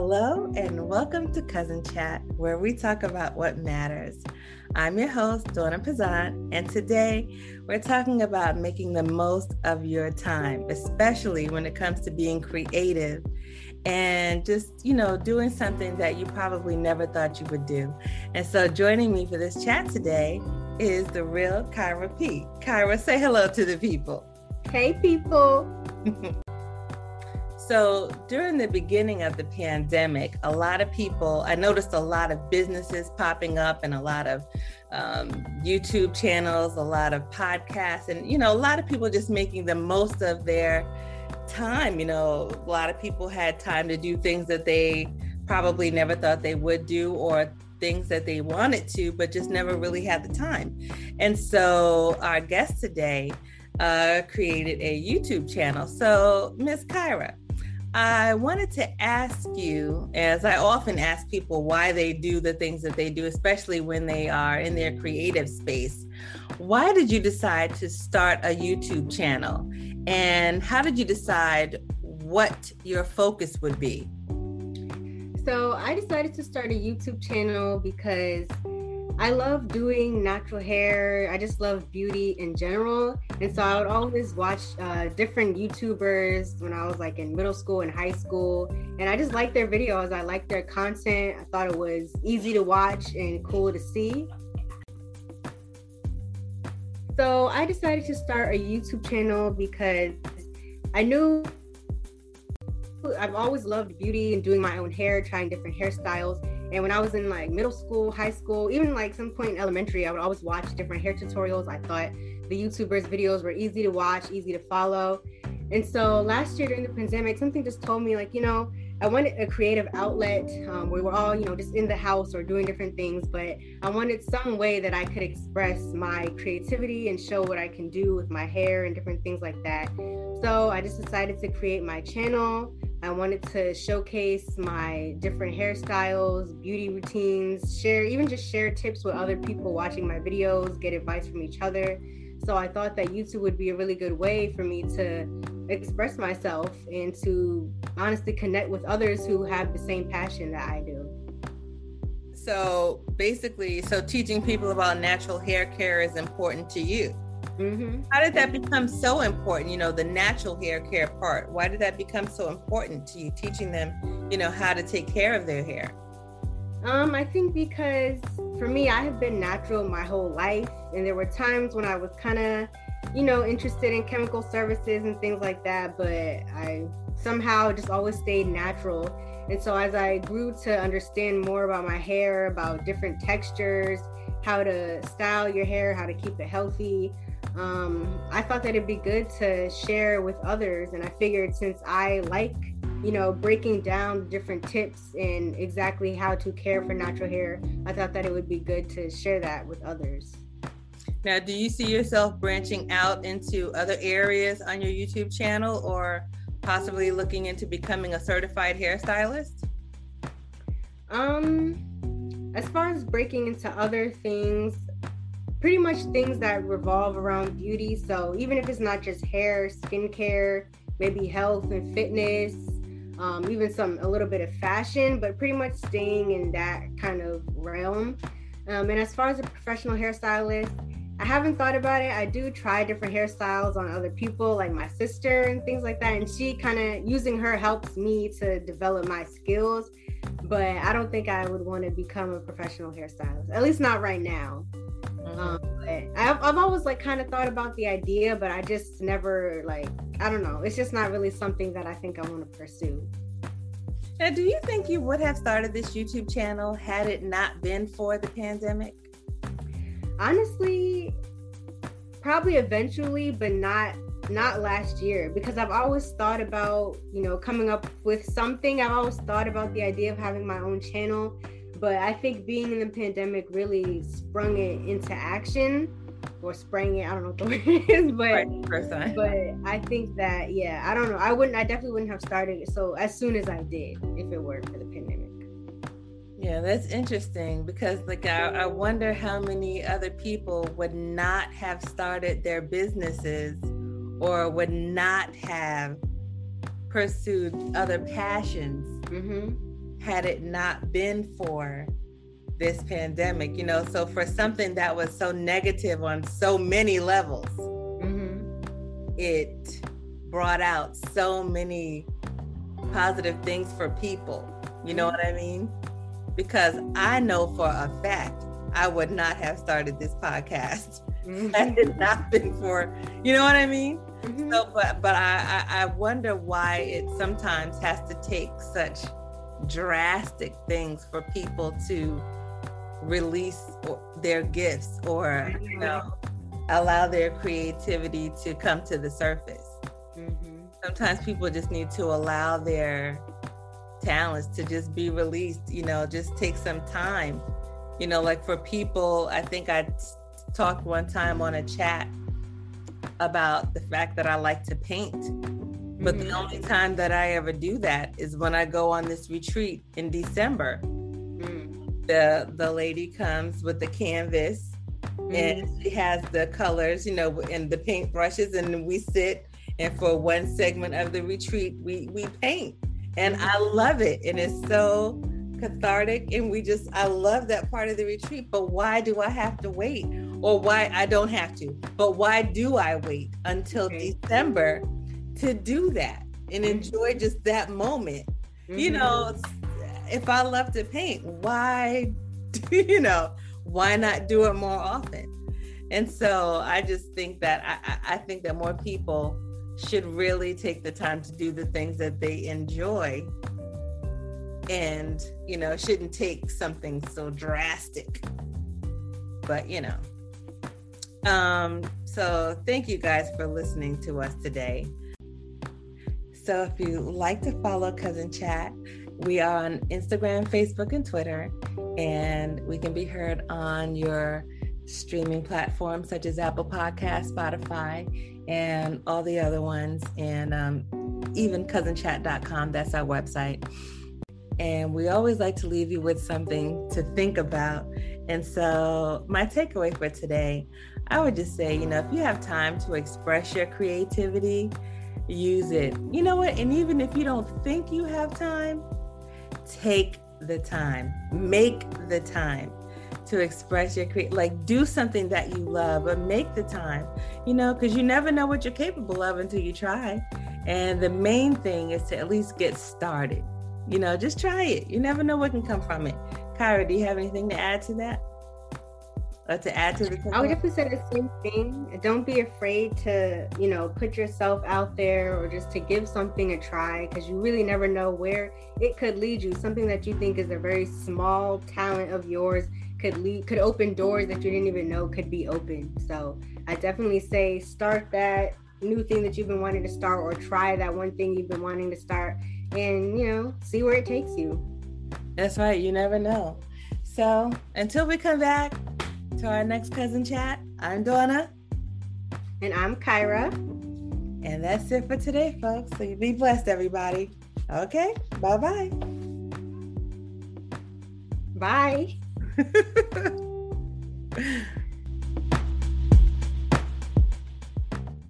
Hello, and welcome to Cousin Chat, where we talk about what matters. I'm your host, Donna Pizan, and today we're talking about making the most of your time, especially when it comes to being creative and just, you know, doing something that you probably never thought you would do. And so, joining me for this chat today is the real Kyra P. Kyra, say hello to the people. Hey, people. So during the beginning of the pandemic, a lot of people, I noticed a lot of businesses popping up and a lot of um, YouTube channels, a lot of podcasts, and, you know, a lot of people just making the most of their time. You know, a lot of people had time to do things that they probably never thought they would do or things that they wanted to, but just never really had the time. And so our guest today uh, created a YouTube channel. So, Miss Kyra, I wanted to ask you, as I often ask people why they do the things that they do, especially when they are in their creative space. Why did you decide to start a YouTube channel? And how did you decide what your focus would be? So, I decided to start a YouTube channel because I love doing natural hair. I just love beauty in general. And so I would always watch uh, different YouTubers when I was like in middle school and high school. And I just liked their videos. I liked their content. I thought it was easy to watch and cool to see. So I decided to start a YouTube channel because I knew I've always loved beauty and doing my own hair, trying different hairstyles. And when I was in like middle school, high school, even like some point in elementary, I would always watch different hair tutorials. I thought the YouTubers' videos were easy to watch, easy to follow. And so last year during the pandemic, something just told me like, you know, I wanted a creative outlet um, where we're all, you know, just in the house or doing different things, but I wanted some way that I could express my creativity and show what I can do with my hair and different things like that. So I just decided to create my channel. I wanted to showcase my different hairstyles, beauty routines, share, even just share tips with other people watching my videos, get advice from each other. So I thought that YouTube would be a really good way for me to express myself and to honestly connect with others who have the same passion that I do. So basically, so teaching people about natural hair care is important to you. Mm-hmm. How did that become so important? You know, the natural hair care part. Why did that become so important to you? Teaching them, you know, how to take care of their hair. Um, I think because for me, I have been natural my whole life, and there were times when I was kind of, you know, interested in chemical services and things like that, but I somehow just always stayed natural. And so as I grew to understand more about my hair, about different textures, how to style your hair, how to keep it healthy, um, I thought that it'd be good to share with others. And I figured since I like, you know, breaking down different tips and exactly how to care for natural hair, I thought that it would be good to share that with others. Now, do you see yourself branching out into other areas on your YouTube channel or possibly looking into becoming a certified hairstylist? Um, as far as breaking into other things, pretty much things that revolve around beauty. So even if it's not just hair, skincare, maybe health and fitness, um, even some a little bit of fashion, but pretty much staying in that kind of realm. Um, and as far as a professional hairstylist, I haven't thought about it. I do try different hairstyles on other people, like my sister and things like that. And she kind of using her helps me to develop my skills. But I don't think I would want to become a professional hairstylist, at least not right now. Mm-hmm. Um, I've, I've always like kind of thought about the idea, but I just never like, I don't know. It's just not really something that I think I want to pursue. Now, do you think you would have started this YouTube channel had it not been for the pandemic? Honestly, probably eventually, but not not last year because I've always thought about, you know, coming up with something. I've always thought about the idea of having my own channel but I think being in the pandemic really sprung it into action or sprang it. I don't know what the word is, but right, but I think that yeah, I don't know. I wouldn't. I definitely wouldn't have started it so as soon as I did if it weren't for the pandemic. Yeah, that's interesting because like I, I wonder how many other people would not have started their businesses or would not have pursued other passions. Mm-hmm had it not been for this pandemic, you know. So for something that was so negative on so many levels, mm-hmm. it brought out so many positive things for people. You know what I mean? Because I know for a fact I would not have started this podcast mm-hmm. had it not been for, you know what I mean? Mm-hmm. So, but but I, I I wonder why it sometimes has to take such drastic things for people to release their gifts or you know. allow their creativity to come to the surface. Mm-hmm. sometimes people just need to allow their talents to just be released you know just take some time. You know like for people i think i talked one time on a chat about the fact that i like to paint but mm-hmm. the only time that i ever do that is when i go on this retreat in december the the lady comes with the canvas mm-hmm. and she has the colors, you know, and the paint brushes, and we sit and for one segment of the retreat we we paint, and I love it, and it's so cathartic, and we just I love that part of the retreat. But why do I have to wait, or why I don't have to? But why do I wait until okay. December to do that and mm-hmm. enjoy just that moment? Mm-hmm. You know, if I love to paint, why, you know, why not do it more often? And so I just think that I, I think that more people should really take the time to do the things that they enjoy and you know shouldn't take something so drastic but you know um so thank you guys for listening to us today so if you like to follow cousin chat we are on Instagram, Facebook, and Twitter, and we can be heard on your streaming platforms such as Apple Podcast, Spotify, and all the other ones, and um, even cousinchat.com. That's our website. And we always like to leave you with something to think about. And so, my takeaway for today, I would just say, you know, if you have time to express your creativity, use it. You know what? And even if you don't think you have time, take the time, make the time to express your create like do something that you love but make the time you know because you never know what you're capable of until you try. And the main thing is to at least get started. You know just try it. You never know what can come from it. Kyra do you have anything to add to that uh, to add to the I would definitely say the same thing. Don't be afraid to, you know, put yourself out there or just to give something a try because you really never know where it could lead you. Something that you think is a very small talent of yours could lead could open doors that you didn't even know could be open. So I definitely say start that new thing that you've been wanting to start or try that one thing you've been wanting to start and you know see where it takes you. That's right. You never know. So until we come back, to our next cousin chat. I'm Donna. And I'm Kyra. And that's it for today, folks. So you be blessed, everybody. Okay. Bye-bye. Bye.